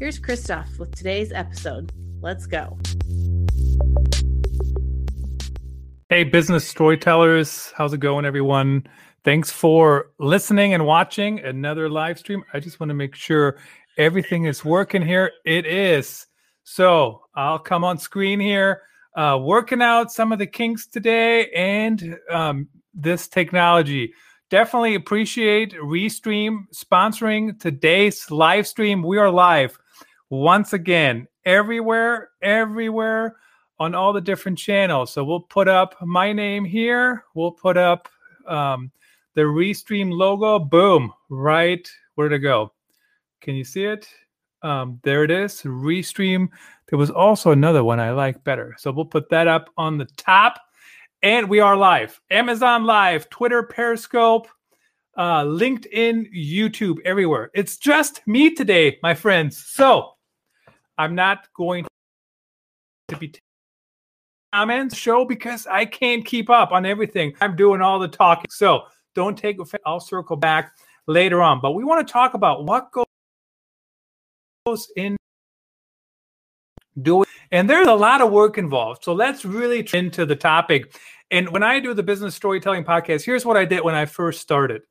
Here's Christoph with today's episode. Let's go. Hey, business storytellers. How's it going, everyone? Thanks for listening and watching another live stream. I just want to make sure everything is working here. It is. So I'll come on screen here, uh, working out some of the kinks today and um, this technology. Definitely appreciate Restream sponsoring today's live stream. We are live once again everywhere, everywhere on all the different channels. So we'll put up my name here. We'll put up um, the Restream logo. Boom, right where to go. Can you see it? Um, there it is, Restream. There was also another one I like better. So we'll put that up on the top. And we are live. Amazon Live, Twitter, Periscope, uh, LinkedIn, YouTube, everywhere. It's just me today, my friends. So I'm not going to be comments show because I can't keep up on everything. I'm doing all the talking. So don't take offense. I'll circle back later on. But we want to talk about what goes in doing. And there's a lot of work involved. So let's really into the topic. And when I do the business storytelling podcast, here's what I did when I first started.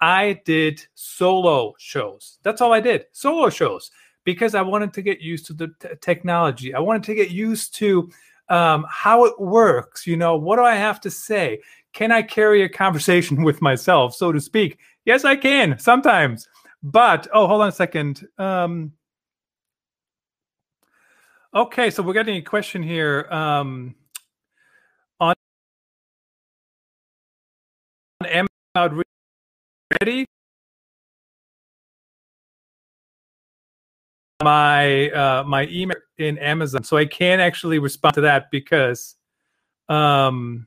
I did solo shows. That's all I did. Solo shows because I wanted to get used to the t- technology. I wanted to get used to um, how it works. You know, what do I have to say? Can I carry a conversation with myself, so to speak? Yes, I can sometimes. But oh, hold on a second. Um, okay, so we're getting a question here um, on on Amazon. Ready? My uh, my email in Amazon, so I can't actually respond to that because um,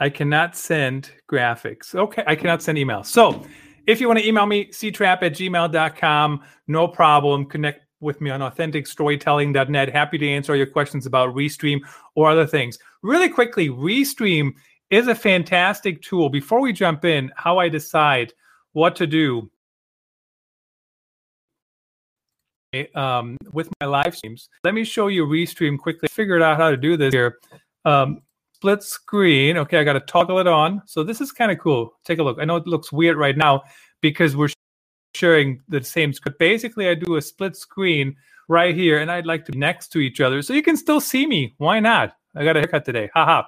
I cannot send graphics. Okay, I cannot send emails. So if you want to email me, ctrappe at gmail.com, no problem. Connect with me on authenticstorytelling.net. Happy to answer your questions about Restream or other things. Really quickly, Restream is a fantastic tool. Before we jump in, how I decide what to do um, with my live streams. Let me show you Restream quickly. Figured out how to do this here. Um, split screen. Okay, I got to toggle it on. So this is kind of cool. Take a look. I know it looks weird right now because we're sharing the same script. Basically, I do a split screen right here, and I'd like to be next to each other so you can still see me. Why not? I got a haircut today. Haha.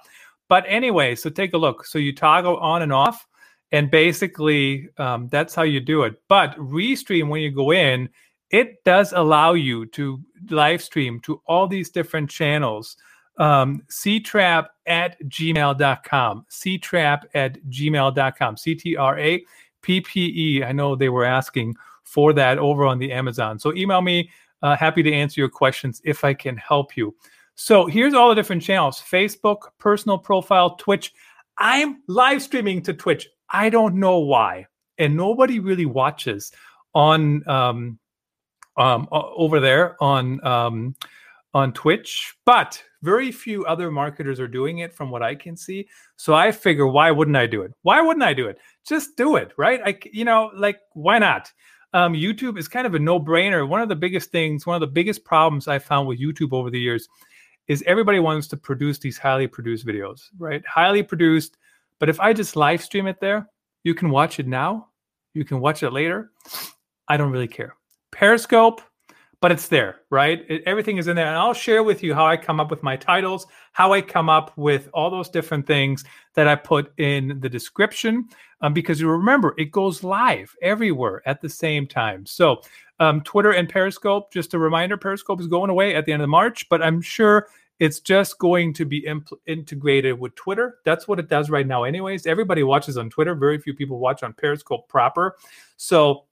But anyway, so take a look. So you toggle on and off, and basically um, that's how you do it. But Restream, when you go in, it does allow you to live stream to all these different channels. Um, ctrappe at gmail.com. ctrappe at gmail.com. C T R A P P E. I know they were asking for that over on the Amazon. So email me. Uh, happy to answer your questions if I can help you. So here's all the different channels Facebook, personal profile, Twitch. I'm live streaming to Twitch. I don't know why. And nobody really watches on um, um, over there on um, on Twitch, but very few other marketers are doing it from what I can see. So I figure, why wouldn't I do it? Why wouldn't I do it? Just do it, right? I, you know, like why not? Um, YouTube is kind of a no-brainer. One of the biggest things, one of the biggest problems I found with YouTube over the years is everybody wants to produce these highly produced videos, right? Highly produced. But if I just live stream it there, you can watch it now. You can watch it later. I don't really care. Periscope, but it's there, right? It, everything is in there. And I'll share with you how I come up with my titles, how I come up with all those different things that I put in the description. Um, because you remember, it goes live everywhere at the same time. So, um, Twitter and Periscope, just a reminder Periscope is going away at the end of March, but I'm sure it's just going to be impl- integrated with Twitter. That's what it does right now, anyways. Everybody watches on Twitter, very few people watch on Periscope proper. So,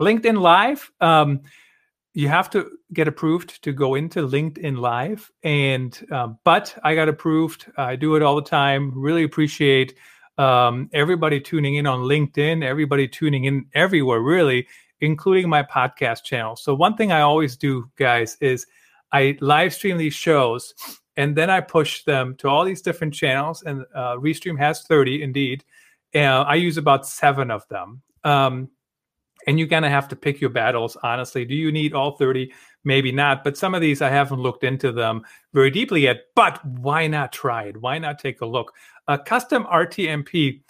LinkedIn Live. Um, you have to get approved to go into LinkedIn Live, and um, but I got approved. I do it all the time. Really appreciate um, everybody tuning in on LinkedIn, everybody tuning in everywhere, really, including my podcast channel. So one thing I always do, guys, is I live stream these shows, and then I push them to all these different channels. And uh, Restream has thirty, indeed. Uh, I use about seven of them. Um, and you're going to have to pick your battles honestly. Do you need all 30 maybe not but some of these i haven't looked into them very deeply yet but why not try it? Why not take a look? A custom rtmp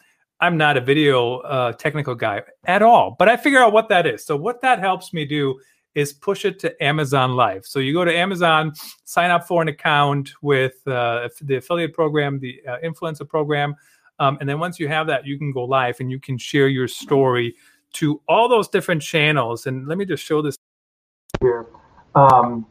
i'm not a video uh, technical guy at all but i figure out what that is. So what that helps me do is push it to amazon live. So you go to amazon sign up for an account with uh, the affiliate program the uh, influencer program um, and then once you have that you can go live and you can share your story to all those different channels. And let me just show this here. Um,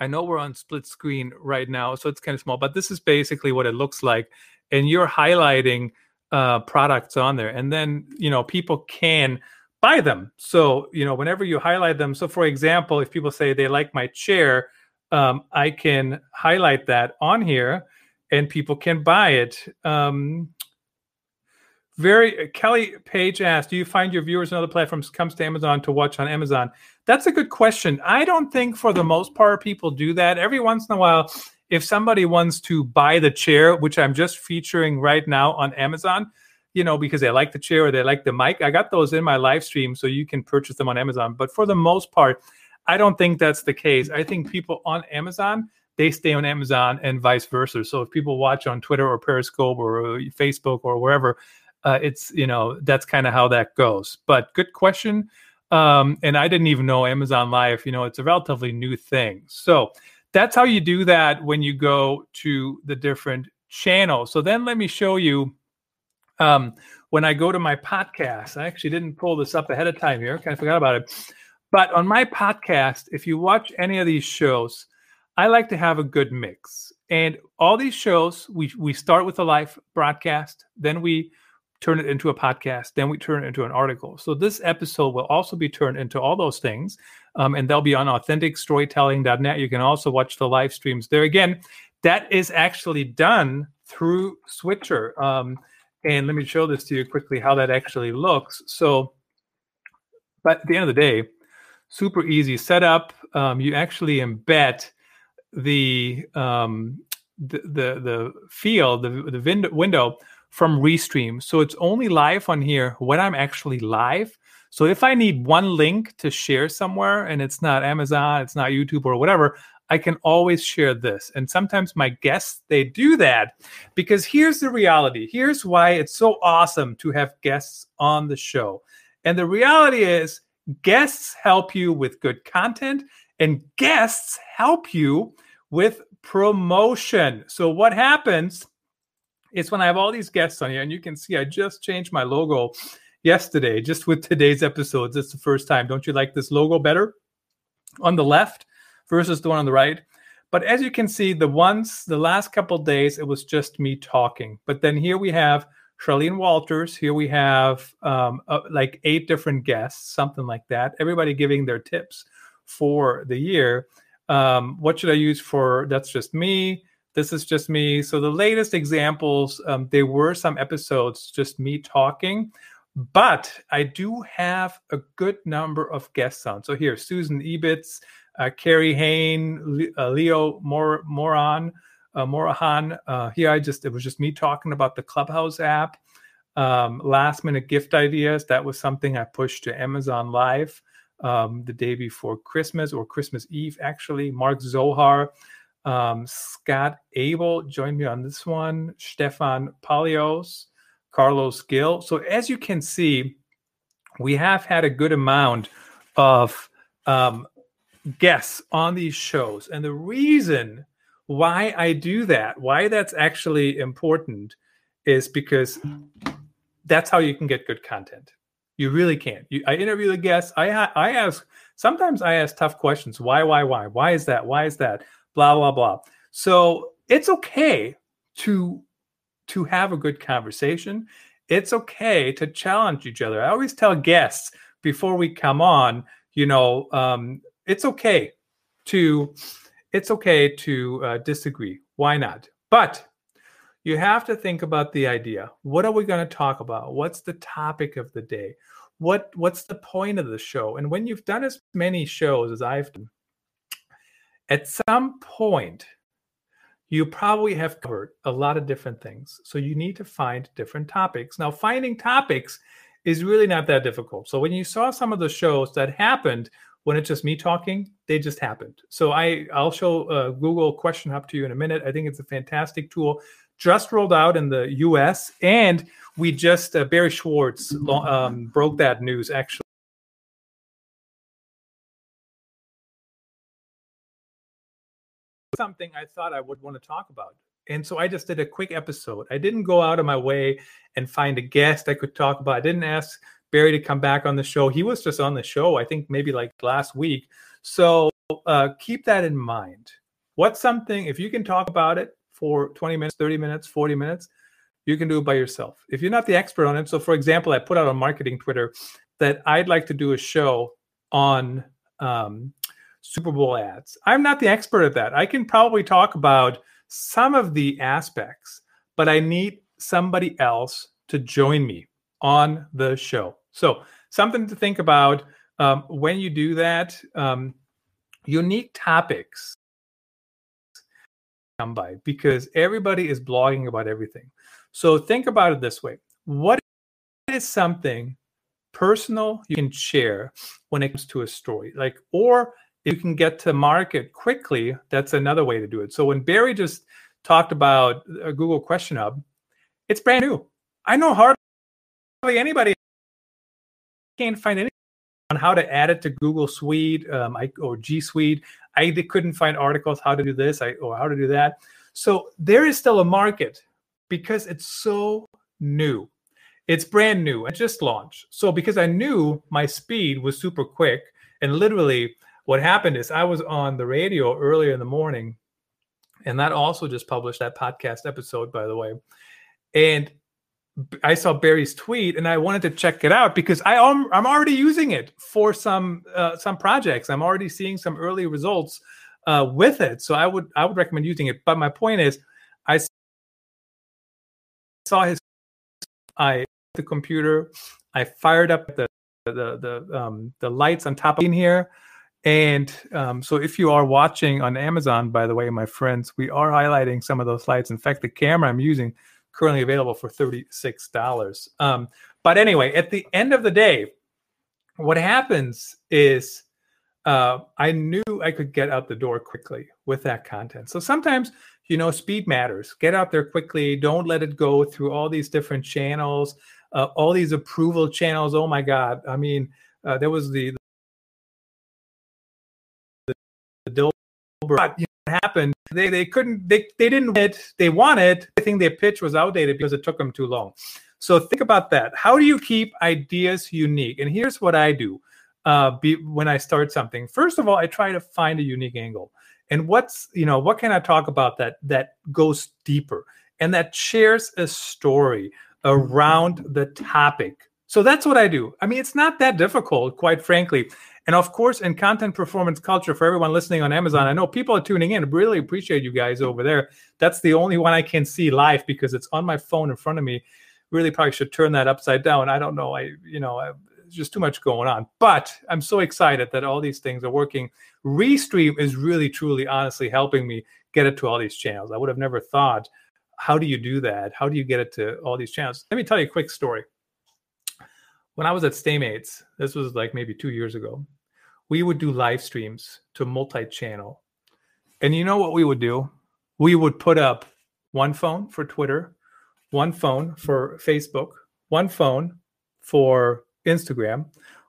I know we're on split screen right now, so it's kind of small, but this is basically what it looks like. And you're highlighting uh, products on there, and then you know people can buy them. So you know whenever you highlight them. So for example, if people say they like my chair, um, I can highlight that on here, and people can buy it. Um, very uh, Kelly Page asked, "Do you find your viewers on other platforms comes to Amazon to watch on Amazon?" That's a good question. I don't think for the most part people do that. Every once in a while, if somebody wants to buy the chair, which I'm just featuring right now on Amazon, you know, because they like the chair or they like the mic, I got those in my live stream, so you can purchase them on Amazon. But for the most part, I don't think that's the case. I think people on Amazon they stay on Amazon and vice versa. So if people watch on Twitter or Periscope or uh, Facebook or wherever, uh, it's you know that's kind of how that goes. But good question. Um, and I didn't even know Amazon Live. You know, it's a relatively new thing. So that's how you do that when you go to the different channels. So then let me show you. Um, when I go to my podcast, I actually didn't pull this up ahead of time here. Kind of forgot about it. But on my podcast, if you watch any of these shows, I like to have a good mix. And all these shows, we we start with a live broadcast, then we turn it into a podcast, then we turn it into an article. So this episode will also be turned into all those things, um, and they'll be on authenticstorytelling.net. You can also watch the live streams there. Again, that is actually done through Switcher. Um, and let me show this to you quickly how that actually looks. So, but at the end of the day, super easy setup. Um, you actually embed the um, the, the the field, the the window from Restream. So it's only live on here when I'm actually live. So if I need one link to share somewhere and it's not Amazon, it's not YouTube or whatever, I can always share this. And sometimes my guests, they do that because here's the reality. Here's why it's so awesome to have guests on the show. And the reality is, guests help you with good content and guests help you with promotion. So what happens it's when I have all these guests on here, and you can see I just changed my logo yesterday, just with today's episodes. It's the first time. Don't you like this logo better on the left versus the one on the right? But as you can see, the ones the last couple days, it was just me talking. But then here we have Charlene Walters. Here we have um, uh, like eight different guests, something like that. Everybody giving their tips for the year. Um, what should I use for? That's just me. This is just me. So the latest examples, um, there were some episodes just me talking, but I do have a good number of guests on. So here, Susan Ebitz, uh, Carrie Hain, Le- uh, Leo Mor- Moran, uh, Morahan. Uh, here, I just it was just me talking about the Clubhouse app. Um, last minute gift ideas. That was something I pushed to Amazon Live um, the day before Christmas or Christmas Eve, actually. Mark Zohar. Um, Scott Abel joined me on this one. Stefan Palios, Carlos Gil. So as you can see, we have had a good amount of um, guests on these shows, and the reason why I do that, why that's actually important, is because that's how you can get good content. You really can. You, I interview the guests. I I ask sometimes I ask tough questions. Why? Why? Why? Why is that? Why is that? Blah blah blah. So it's okay to to have a good conversation. It's okay to challenge each other. I always tell guests before we come on, you know, um, it's okay to it's okay to uh, disagree. Why not? But you have to think about the idea. What are we going to talk about? What's the topic of the day? What what's the point of the show? And when you've done as many shows as I've done, at some point you probably have covered a lot of different things. So you need to find different topics. Now, finding topics is really not that difficult. So when you saw some of the shows that happened when it's just me talking, they just happened. So I I'll show uh, Google Question Hub to you in a minute. I think it's a fantastic tool. Just rolled out in the U.S. and we just uh, Barry Schwartz um, broke that news actually something I thought I would want to talk about. And so I just did a quick episode. I didn't go out of my way and find a guest I could talk about. I didn't ask Barry to come back on the show. He was just on the show, I think maybe like last week. So uh, keep that in mind. What's something, if you can talk about it for 20 minutes, 30 minutes, 40 minutes, you can do it by yourself. If you're not the expert on it, so for example, I put out on marketing Twitter that I'd like to do a show on um, Super Bowl ads. I'm not the expert at that. I can probably talk about some of the aspects, but I need somebody else to join me on the show. So, something to think about um, when you do that. Um, unique topics come by because everybody is blogging about everything. So, think about it this way What is something personal you can share when it comes to a story? Like, or you can get to market quickly, that's another way to do it. So when Barry just talked about a Google Question Hub, it's brand new. I know hardly anybody can't find any on how to add it to Google Suite um, I, or G Suite. I couldn't find articles how to do this I, or how to do that. So there is still a market because it's so new. It's brand new. I just launched. So because I knew my speed was super quick and literally what happened is I was on the radio earlier in the morning, and that also just published that podcast episode, by the way. And I saw Barry's tweet, and I wanted to check it out because I am I'm already using it for some uh, some projects. I'm already seeing some early results uh, with it, so I would I would recommend using it. But my point is, I saw his I the computer, I fired up the the the um, the lights on top of in here. And um, so, if you are watching on Amazon, by the way, my friends, we are highlighting some of those lights. In fact, the camera I'm using currently available for $36. Um, but anyway, at the end of the day, what happens is uh, I knew I could get out the door quickly with that content. So sometimes, you know, speed matters. Get out there quickly. Don't let it go through all these different channels, uh, all these approval channels. Oh my God. I mean, uh, there was the Dilbert. You know, what happened? They they couldn't they they didn't it. They wanted. I think their pitch was outdated because it took them too long. So think about that. How do you keep ideas unique? And here's what I do uh, be, when I start something. First of all, I try to find a unique angle. And what's you know what can I talk about that that goes deeper and that shares a story around the topic. So that's what I do. I mean, it's not that difficult, quite frankly. And of course, in content performance culture, for everyone listening on Amazon, I know people are tuning in. Really appreciate you guys over there. That's the only one I can see live because it's on my phone in front of me. Really, probably should turn that upside down. I don't know. I, you know, I, just too much going on. But I'm so excited that all these things are working. Restream is really, truly, honestly helping me get it to all these channels. I would have never thought, how do you do that? How do you get it to all these channels? Let me tell you a quick story. When I was at Stamats, this was like maybe two years ago, we would do live streams to multi-channel. And you know what we would do? We would put up one phone for Twitter, one phone for Facebook, one phone for Instagram,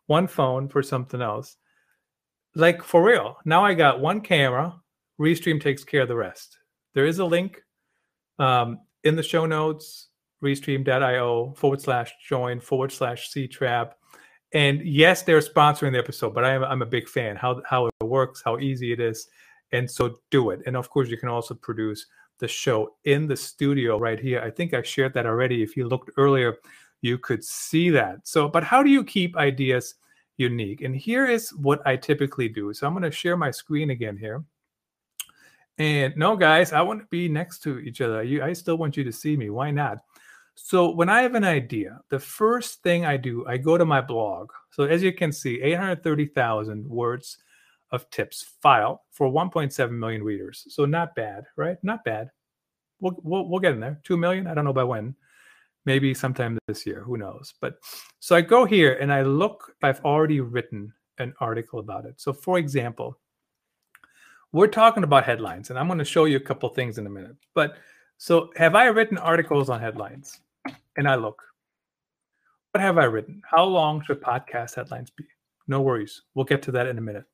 one phone for something else. Like for real. Now I got one camera. Restream takes care of the rest. There is a link um, in the show notes, restream.io forward slash join forward slash ctrappe and yes, they're sponsoring the episode, but I'm I'm a big fan how how it works, how easy it is, and so do it. And of course, you can also produce the show in the studio right here. I think I shared that already. If you looked earlier, you could see that. So, but how do you keep ideas unique. And here is what I typically do. So I'm going to share my screen again here. And no, guys, I want to be next to each other. You, I still want you to see me. Why not? So when I have an idea, the first thing I do, I go to my blog. So as you can see, 830,000 words of tips file for 1.7 million readers. So not bad, right? Not bad. We'll, we'll, we'll get in there. 2 million. I don't know by when. Maybe sometime this year. Who knows? But so I go here and I look. I've already written an article about it. So for example, we're talking about headlines, and I'm going to show you a couple things in a minute. But so, have I written articles on headlines? And I look. What have I written? How long should podcast headlines be? No worries. We'll get to that in a minute.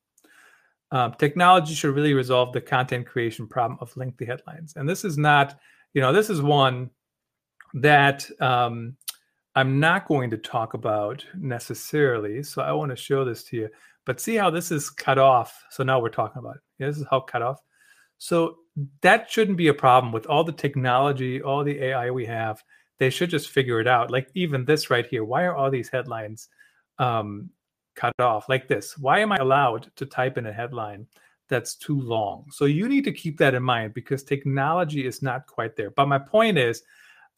Um, technology should really resolve the content creation problem of lengthy headlines. And this is not, you know, this is one that um, I'm not going to talk about necessarily. So I want to show this to you. But see how this is cut off. So now we're talking about it. Yeah, this is how cut off. So that shouldn't be a problem with all the technology, all the AI we have. They should just figure it out. Like even this right here. Why are all these headlines um, cut off like this? Why am I allowed to type in a headline that's too long? So you need to keep that in mind because technology is not quite there. But my point is,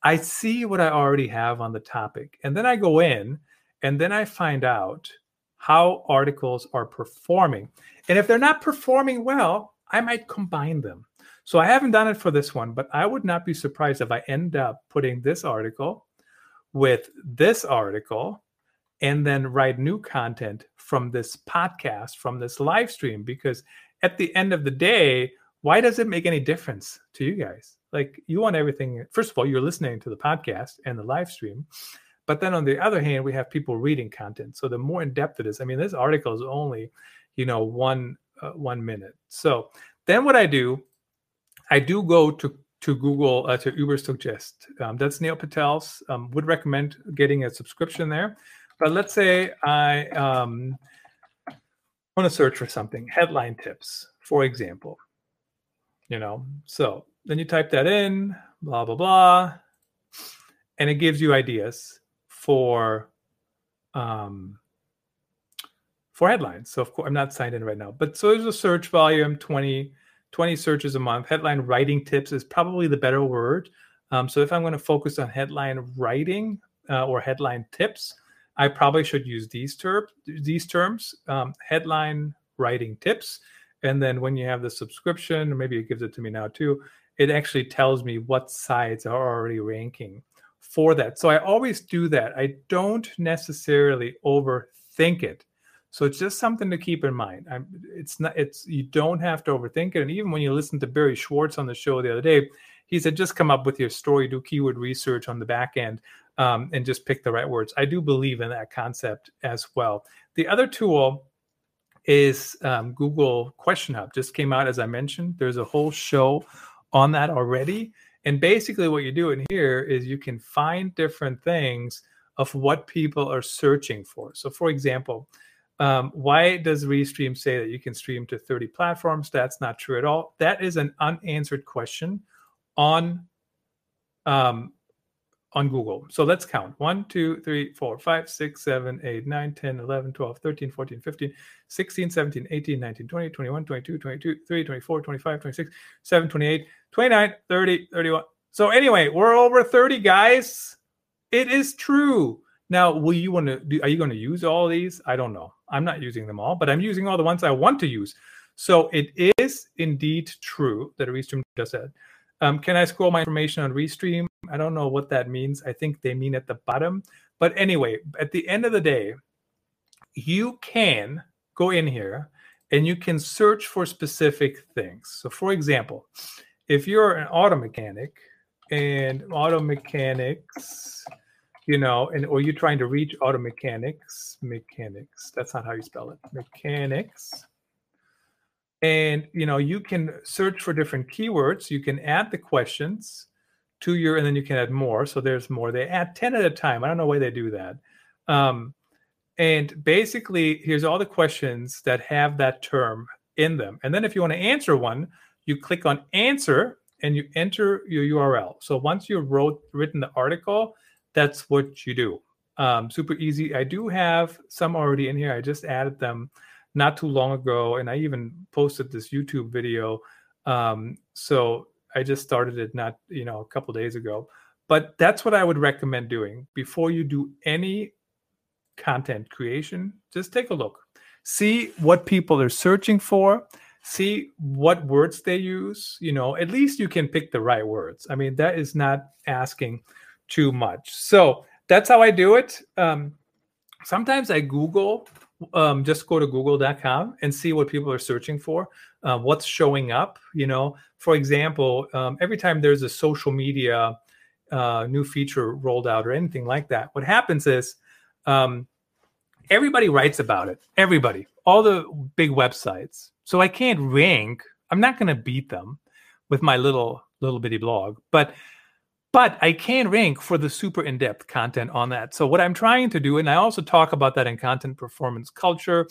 I see what I already have on the topic, and then I go in and then I find out how articles are performing. And if they're not performing well, I might combine them. So I haven't done it for this one, but I would not be surprised if I end up putting this article with this article and then write new content from this podcast, from this live stream. Because at the end of the day, why does it make any difference to you guys? Like, you want everything. First of all, you're listening to the podcast and the live stream. But then on the other hand, we have people reading content. So the more in depth it is, I mean, this article is only, you know, one uh, one minute. So then what I do, I do go to to Google uh, to Ubersuggest. Um, that's Neil Patel's. Um, would recommend getting a subscription there. But let's say I um, want to search for something, headline tips, for example. You know, so then you type that in, blah blah blah, and it gives you ideas for um, for headlines. So of course, I'm not signed in right now, but so there's a search volume 20 20 searches a month. Headline writing tips is probably the better word. Um, so if I'm going to focus on headline writing uh, or headline tips, I probably should use these terms. These terms, um, headline writing tips, and then when you have the subscription, maybe it gives it to me now too, it actually tells me what sites are already ranking for that. So I always do that. I don't necessarily overthink it. So it's just something to keep in mind. I'm, it's not. It's you don't have to overthink it. And even when you listen to Barry Schwartz on the show the other day, he said just come up with your story, do keyword research on the back end, um, and just pick the right words. I do believe in that concept as well. The other tool is um, Google Question Hub. Just came out as I mentioned. There's a whole show on that already. And basically, what you do in here is you can find different things of what people are searching for. So, for example, um, why does Restream say that you can stream to 30 platforms? That's not true at all. That is an unanswered question on um, on Google. So let's count 1, 2, 3, 4, 5, 6, 7, 8, 9, 10, 11, 12, 13, 14, 15, 16, 17, 18, 19, 20, 21, 22, 23, 24, 25, 26, 7, 28, 29, 30, 31. So anyway, we're over 30 guys. It is true. Now, will you want to do, are you going to use all these? I don't know. I'm not using them all, but I'm using all the ones I want to use. So it is indeed true that Restream does that. Um, can I scroll my information on Restream? I don't know what that means. I think they mean at the bottom. But anyway, at the end of the day, you can go in here and you can search for specific things. So, for example, if you're an auto mechanic and auto mechanics, you know, and or you're trying to reach auto mechanics, mechanics, that's not how you spell it, mechanics. And you know you can search for different keywords you can add the questions to your and then you can add more so there's more. They add 10 at a time i don't know why they do that. Um, and basically here's all the questions that have that term in them and then if you want to answer one you click on answer and you enter your url so once you wrote written the article that's what you do Um, super easy. I do have some already in here. I just added them not too long ago, and I even posted this YouTube video. Um, so I just started it not you know a couple days ago. But that's what I would recommend doing before you do any content creation. Just take a look, see what people are searching for, see what words they use. You know, at least you can pick the right words. I mean, that is not asking too much. So that's how I do it. Um, sometimes I Google, um, just go to google.com and see what people are searching for, uh, what's showing up. You know, for example, um, every time there's a social media uh, new feature rolled out or anything like that, what happens is um, everybody writes about it. Everybody, all the big websites. So I can't rank. I'm not going to beat them with my little little bitty blog, but but I can rank for the super in depth content on that. So, what I'm trying to do, and I also talk about that in content performance culture,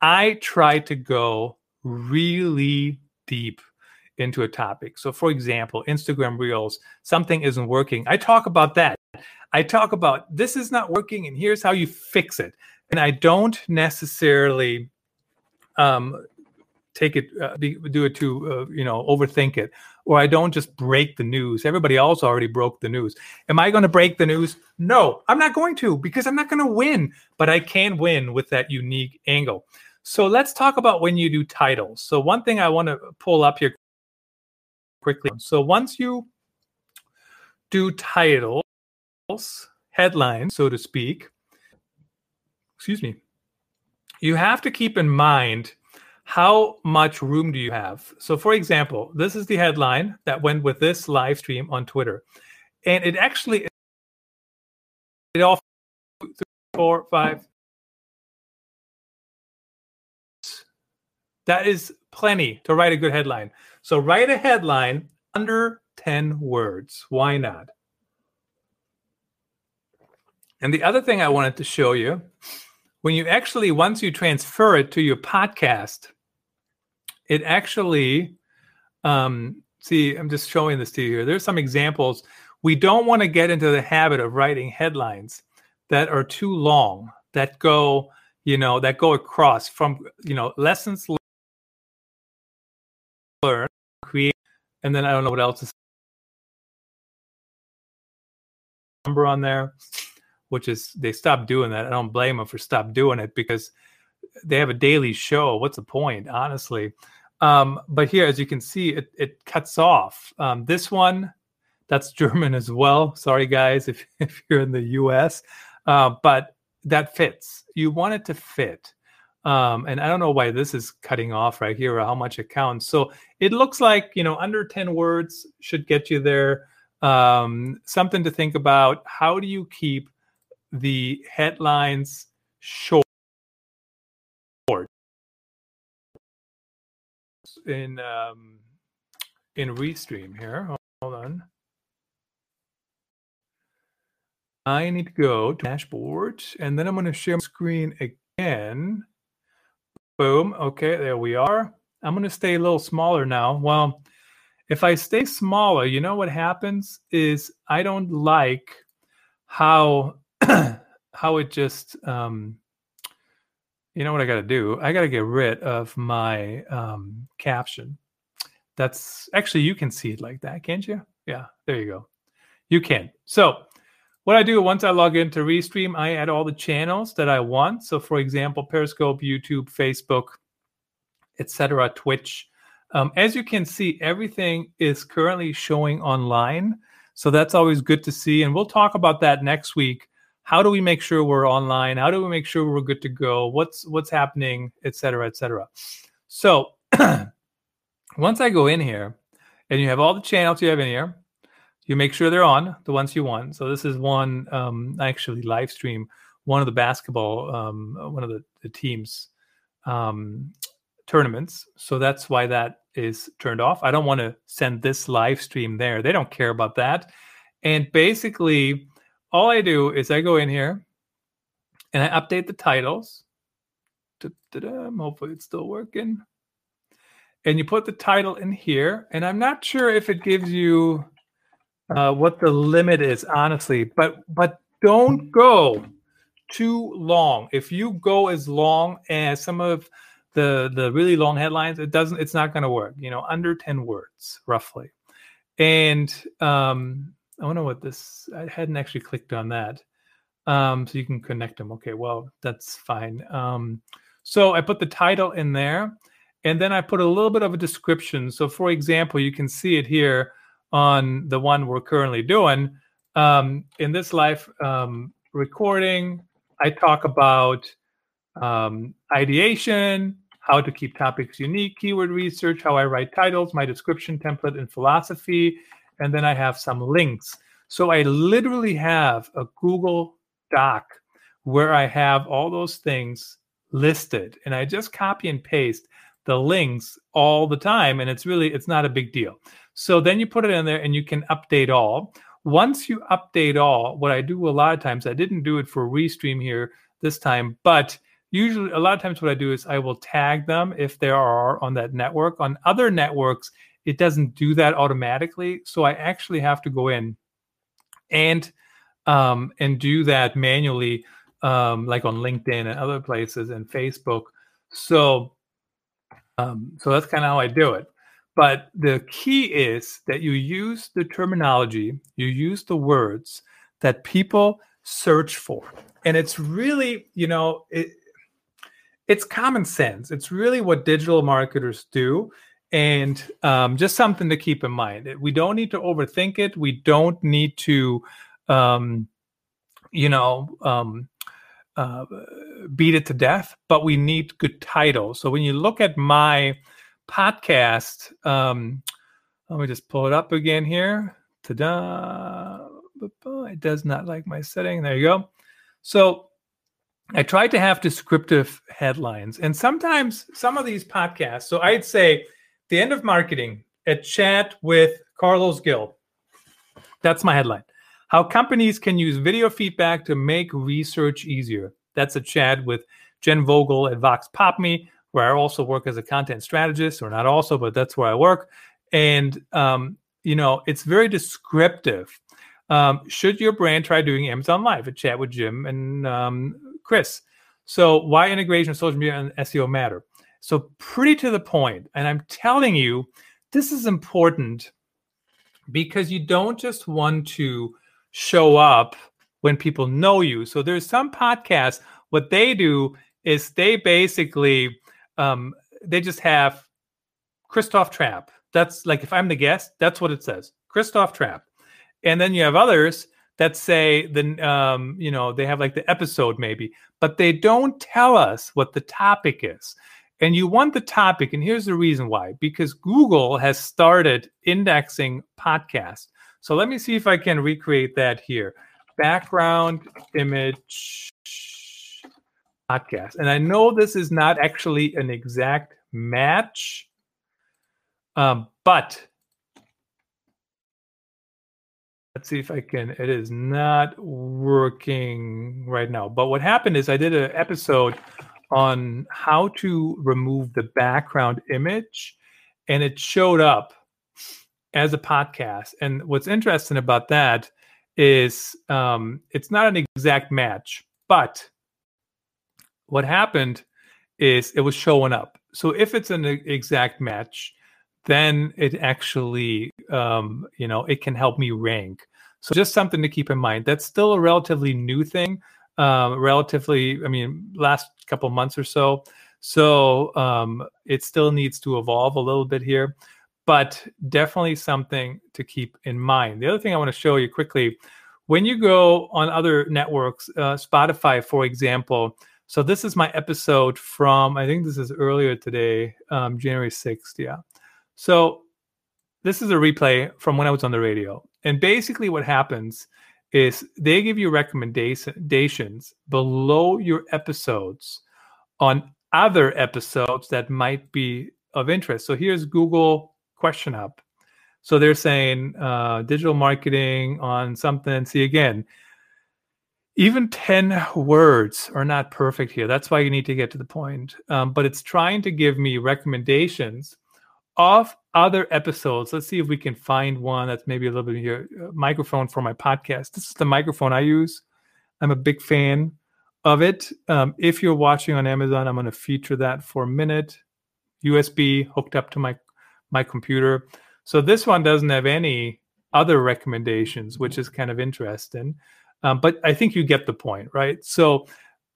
I try to go really deep into a topic. So, for example, Instagram Reels, something isn't working. I talk about that. I talk about this is not working, and here's how you fix it. And I don't necessarily um, take it, uh, do it to, uh, you know, overthink it or I don't just break the news. Everybody else already broke the news. Am I going to break the news? No, I'm not going to because I'm not going to win, but I can win with that unique angle. So let's talk about when you do titles. So one thing I want to pull up here quickly. So once you do titles, headlines, so to speak, excuse me, you have to keep in mind how much room do you have? So, for example, this is the headline that went with this live stream on Twitter, and it actually it all four five. That is plenty to write a good headline. So write a headline under 10 words. Why not? And the other thing I wanted to show you when you actually, once you transfer it to your podcast, it actually um, see i'm just showing this to you here. There's some examples. We don't want to get into the habit of writing headlines that are too long that go you know that go across from you know lessons learned create and then i don't know what else is number on there which is they stopped doing that i don't blame them for stop doing it because they have a daily show what's the point honestly um, but here, as you can see, it, it cuts off. Um, this one, that's German as well. Sorry, guys, if, if you're in the US. Uh, but that fits. You want it to fit. Um, and I don't know why this is cutting off right here or how much it counts. So it looks like, you know, under 10 words should get you there. Um, something to think about. How do you keep the headlines short? in um, in Restream here. Hold on. I need to go to dashboard, and then I'm going to share my screen again. Boom. Okay, there we are. I'm going to stay a little smaller now. Well, if I stay smaller, you know what happens is I don't like how how it just um, you know what I got to do? I got to get rid of my um, caption. That's actually, you can see it like that, can't you? Yeah, there you go. You can. So, what I do once I log into Restream, I add all the channels that I want. So, for example, Periscope, YouTube, Facebook, etc., Twitch. Um, as you can see, everything is currently showing online. So that's always good to see. And we'll talk about that next week how do we make sure we're online? How do we make sure we're good to go? What's what's happening et cetera et cetera. So once i go in here and you have all the channels you have in here you make sure they're on the ones you want. So this is one um actually live stream one of the basketball um one of the, the teams um tournaments. So that's why that is turned off. I don't want to send this live stream there. They don't care about that. And basically all I do is I go in here and I update the titles. Hopefully it's still working. And you put the title in here. And I'm not sure if it gives you uh, what the limit is, honestly. But but don't go too long. If you go as long as some of the the really long headlines, it doesn't. It's not going to work. You know, under ten words roughly. And um, I wonder what this. I hadn't actually clicked on that. Um, so you can connect them. Okay, well that's fine. Um, so I put the title in there, and then I put a little bit of a description. So for example, you can see it here on the one we're currently doing. Um, in this live um, recording, I talk about um, ideation, how to keep topics unique, keyword research, how I write titles, my description template, and philosophy. And then I have some links. So I literally have a Google Doc where I have all those things listed and I just copy and paste the links all the time and it's really it's not a big deal. So then you put it in there and you can update all. Once you update all, what I do a lot of times, I didn't do it for Restream here this time, but usually a lot of times what I do is I will tag them if there are on that network. On other networks, it doesn't do that automatically. So I actually have to go in and um, and do that manually, um, like on LinkedIn and other places and Facebook. So um, so that's kind of how I do it. But the key is that you use the terminology, you use the words that people search for. And it's really, you know, it, it's common sense. It's really what digital marketers do. And um, just something to keep in mind. We don't need to overthink it. We don't need to, um, you know, um, uh, beat it to death, but we need good titles. So when you look at my podcast, um, let me just pull it up again here. Ta-da! It does not like my setting. There you go. So I tried to have descriptive headlines, and sometimes some of these podcasts. So I'd say the end of marketing, a chat with Carlos Gil. That's my headline. How companies can use video feedback to make research easier. That's a chat with Jen Vogel at Voxpopme, where I also work as a content strategist, or not also, but that's where I work. And um, you know, it's very descriptive. Um, should your brand try doing Amazon Live? A chat with Jim and um, Chris. So why integration of social media and SEO matter? So pretty to the point, and I'm telling you, this is important because you don't just want to show up when people know you. So there's some podcasts, what they do is they basically um, they just have Christoph Trappe. That's like if I'm the guest, that's what it says. Christoph Trappe. And then you have others that say the um, you know, they have like the episode maybe, but they don't tell us what the topic is. And you want the topic, and here's the reason why because Google has started indexing podcasts. So let me see if I can recreate that here. Background image podcast. And I know this is not actually an exact match, um, but let's see if I can. It is not working right now. But what happened is I did an episode on how to remove the background image, and it showed up as a podcast. And what's interesting about that is um, it's not an exact match, but what happened is it was showing up. So if it's an exact match, then it actually, um, you know, it can help me rank. So just something to keep in mind. That's still a relatively new thing. Um, relatively, I mean, last couple months or so. So um, it still needs to evolve a little bit here but definitely something to keep in mind. The other thing I want to show you quickly when you go on other networks, uh, Spotify, for example. So this is my episode from, I think this is earlier today, um, January 6th. Yeah. So this is a replay from when I was on the radio. And basically, what happens is they give you recommendations below your episodes on other episodes that might be of interest. So here's Google Question Hub. So they're saying uh, digital marketing on something. See, again, even 10 words are not perfect here. That's why you need to get to the point. Um, but it's trying to give me recommendations of other episodes. Let's see if we can find one that's maybe a little bit here. Uh, microphone for my podcast. This is the microphone I use. I'm a big fan of it. Um, if you're watching on Amazon, I'm going to feature that for a minute. USB hooked up to my my computer. So this one doesn't have any other recommendations, which is kind of interesting. Um, but I think you get the point, right? So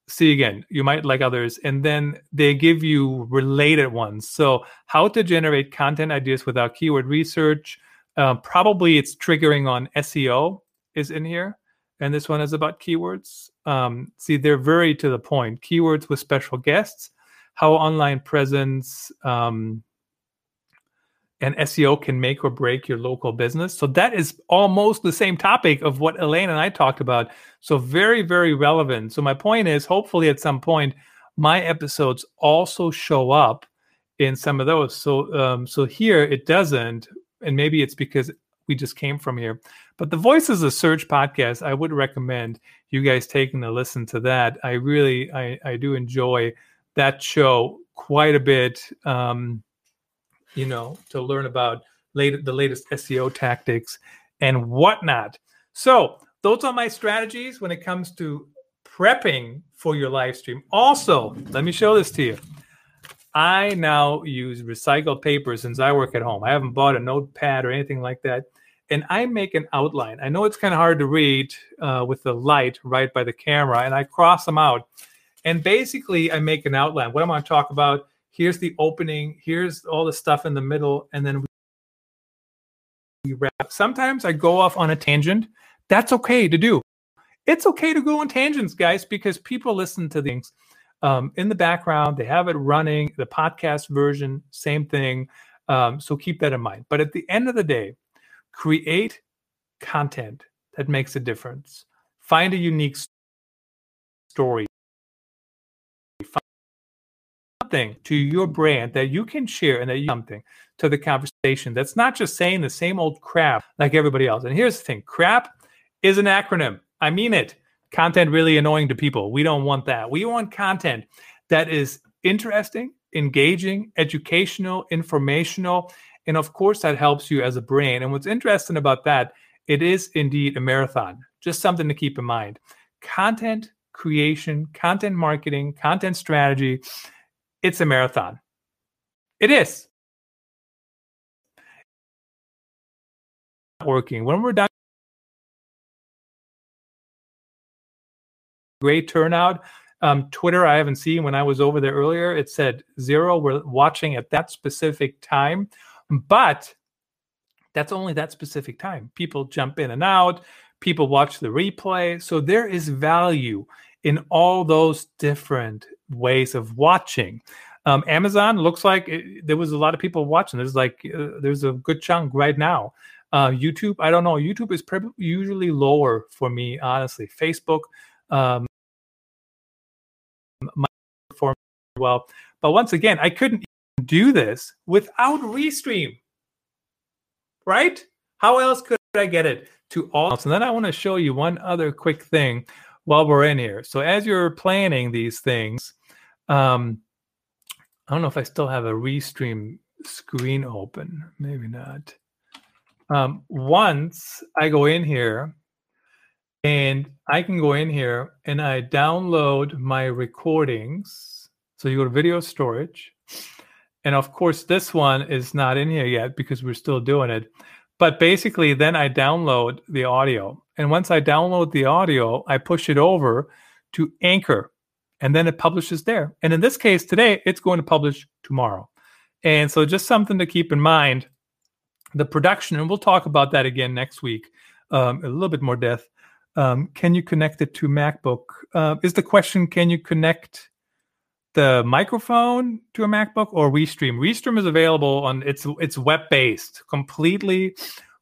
see again, you might like others, and then they give you related ones. So how to generate content ideas without keyword research. Uh, probably it's triggering on SEO is in here, and this one is about keywords. Um, see, they're very to the point. Keywords with special guests, how online presence um, and SEO can make or break your local business. So that is almost the same topic of what Elaine and I talked about. So very, very relevant. So my point is, hopefully, at some point, my episodes also show up in some of those. So, um, so here it doesn't, and maybe it's because we just came from here. But the Voices of Search podcast, I would recommend you guys taking a listen to that. I really, I, I do enjoy that show quite a bit. Um, you know, to learn about late, the latest SEO tactics and whatnot. So, those are my strategies when it comes to prepping for your live stream. Also, let me show this to you. I now use recycled paper since I work at home. I haven't bought a notepad or anything like that. And I make an outline. I know it's kind of hard to read uh, with the light right by the camera, and I cross them out. And basically, I make an outline. What I'm going to talk about here's the opening, here's all the stuff in the middle, and then we wrap. Sometimes I go off on a tangent. That's okay to do. It's okay to go on tangents, guys, because people listen to things um, in the background. They have it running. The podcast version, same thing. Um, so keep that in mind. But at the end of the day, create content that makes a difference. Find a unique story something to your brand that you can share and that you something to the conversation that's not just saying the same old crap like everybody else. And here's the thing crap is an acronym. I mean it. Content really annoying to people. We don't want that. We want content that is interesting, engaging, educational, informational. And of course, that helps you as a brand. And what's interesting about that, it is indeed a marathon. Just something to keep in mind. Content creation, content marketing, content strategy it's a marathon. It is. Working. When we're done, great turnout. Um, Twitter, I haven't seen when I was over there earlier. It said zero. We're watching at that specific time, but that's only that specific time. People jump in and out. People watch the replay. So there is value in all those different ways of watching. Um, Amazon looks like it, there was a lot of people watching. There's like uh, there's a good chunk right now. Uh, YouTube, I don't know. YouTube is pre- usually lower for me, honestly. Facebook, um, my perform well, but once again, I couldn't do this without Restream. Right? How else could I get it to all? And then I want to show you one other quick thing while we're in here. So as you're planning these things, um, I don't know if I still have a restream screen open. Maybe not. Um, once I go in here and I can go in here and I download my recordings. So you go to video storage. And of course, this one is not in here yet because we're still doing it. But basically, then I download the audio. And once I download the audio, I push it over to Anchor and then it publishes there. And in this case, today, it's going to publish tomorrow. And so just something to keep in mind the production, and we'll talk about that again next week, um, a little bit more depth. Um, can you connect it to MacBook? Uh, is the question, can you connect the microphone to a MacBook or Restream? Restream is available on it's it's web based, completely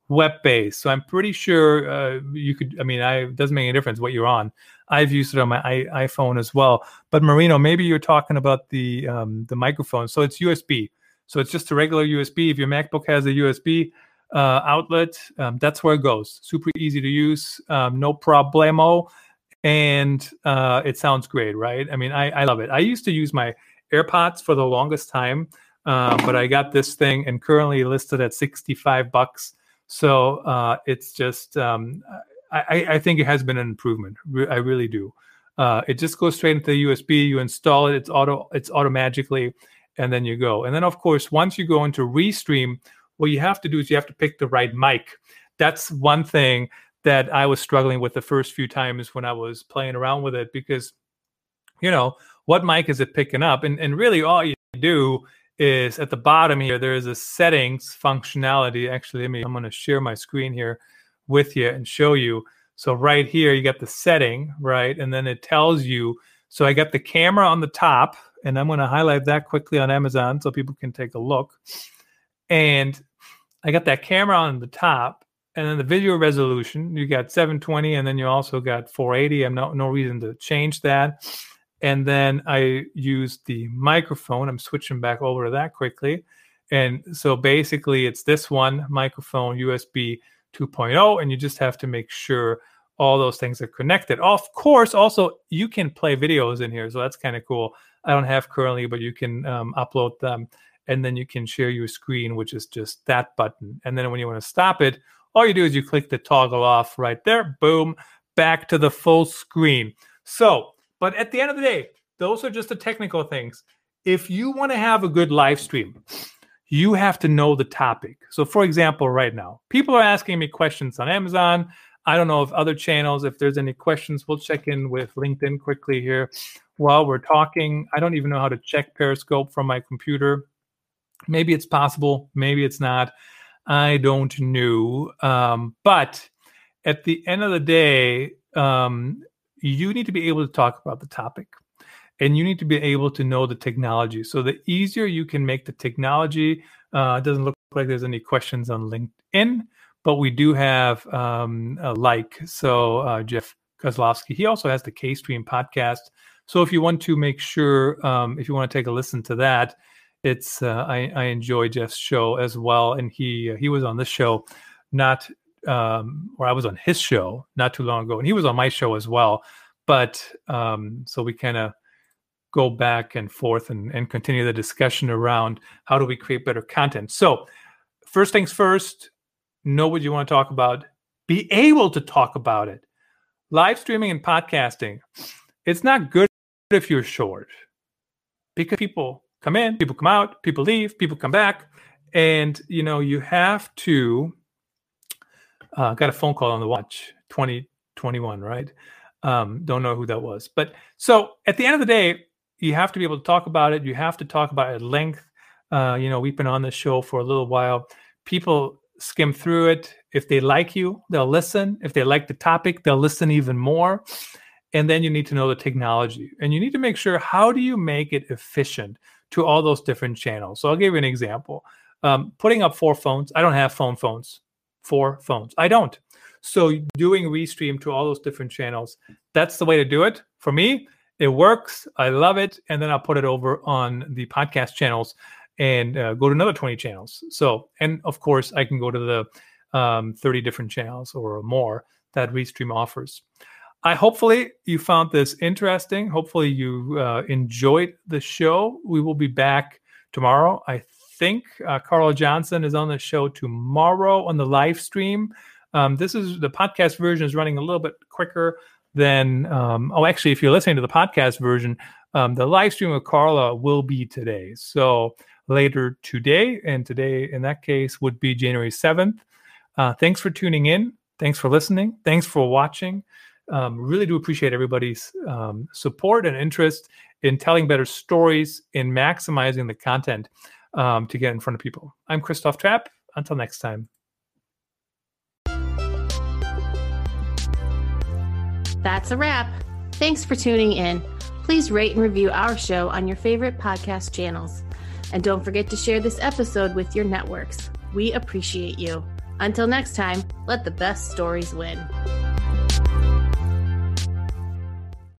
web based. So I'm pretty sure uh, you could. I mean, I it doesn't make any difference what you're on. I've used it on my I, iPhone as well. But Marino, maybe you're talking about the um, the microphone. So it's USB. So it's just a regular USB. If your MacBook has a USB uh, outlet, um, that's where it goes. Super easy to use, um, no problemo, and uh, it sounds great, right? I mean, I, I love it. I used to use my AirPods for the longest time, uh, but I got this thing and currently listed at 65 bucks. So uh, it's just um, I, I think it has been an improvement. I really do. Uh, it just goes straight into the USB. You install it. It's auto. It's auto magically, and then you go. And then of course, once you go into Restream, what you have to do is you have to pick the right mic. That's one thing that I was struggling with the first few times when I was playing around with it because, you know, what mic is it picking up? And and really, all you do is at the bottom here. There is a settings functionality. Actually, let me. I'm going to share my screen here with you and show you. So right here, you got the setting, right? And then it tells you. So I got the camera on the top, and I'm going to highlight that quickly on Amazon so people can take a look. And I got that camera on the top, and then the video resolution. You got 720, and then you also got 480. I'm no no reason to change that. And then I use the microphone. I'm switching back over to that quickly. And so basically, it's this one microphone, USB 2.0, and you just have to make sure all those things are connected. Of course, also you can play videos in here, so that's kind of cool. I don't have currently, but you can um, upload them, and then you can share your screen, which is just that button. And then when you want to stop it, all you do is you click the toggle off right there. Boom, back to the full screen. So, but at the end of the day, those are just the technical things. If you want to have a good live stream, you have to know the topic. So, for example, right now, people are asking me questions on Amazon. I don't know if other channels, if there's any questions, we'll check in with LinkedIn quickly here while we're talking. I don't even know how to check Periscope from my computer. Maybe it's possible, maybe it's not. I don't know. Um, but at the end of the day, um, you need to be able to talk about the topic and you need to be able to know the technology. So the easier you can make the technology, uh, it doesn't look like there's any questions on LinkedIn, but we do have um, a like. So uh, Jeff Kozlowski, he also has the K Stream podcast. So if you want to make sure, um, if you want to take a listen to that, it's uh, I, I, enjoy Jeff's show as well, and he uh, he was on this show, not um, or I was on his show not too long ago, and he was on my show as well. But um, so we kind of go back and forth and, and continue the discussion around how do we create better content. So, first things first, know what you want to talk about, be able to talk about it. Live streaming and podcasting, it's not good if you're short because people come in, people come out, people leave, people come back. And, you know, you have to, uh, got a phone call on the watch 2021, right? Um, don't know who that was. But so at the end of the day, you have to be able to talk about it. You have to talk about it at length. Uh, you know, we've been on this show for a little while. People skim through it. If they like you, they'll listen. If they like the topic, they'll listen even more. And then you need to know the technology. And you need to make sure how do you make it efficient to all those different channels. So I'll give you an example. Um, putting up four phones. I don't have phone phones. Four phones. I don't. So doing restream to all those different channels, that's the way to do it. For me, it works. I love it. And then I'll put it over on the podcast channels and uh, go to another 20 channels. So, and of course, I can go to the um, 30 different channels or more that Restream offers. I hopefully you found this interesting. Hopefully you uh, enjoyed the show. We will be back tomorrow. I think uh, Carla Johnson is on the show tomorrow on the live stream. Um, this is the podcast version is running a little bit quicker than um, oh actually if you're listening to the podcast version um, the live stream of carla will be today so later today and today in that case would be january 7th uh, thanks for tuning in thanks for listening thanks for watching um, really do appreciate everybody's um, support and interest in telling better stories in maximizing the content um, to get in front of people i'm christoph Trappe until next time That's a wrap. Thanks for tuning in. Please rate and review our show on your favorite podcast channels. And don't forget to share this episode with your networks. We appreciate you. Until next time, let the best stories win.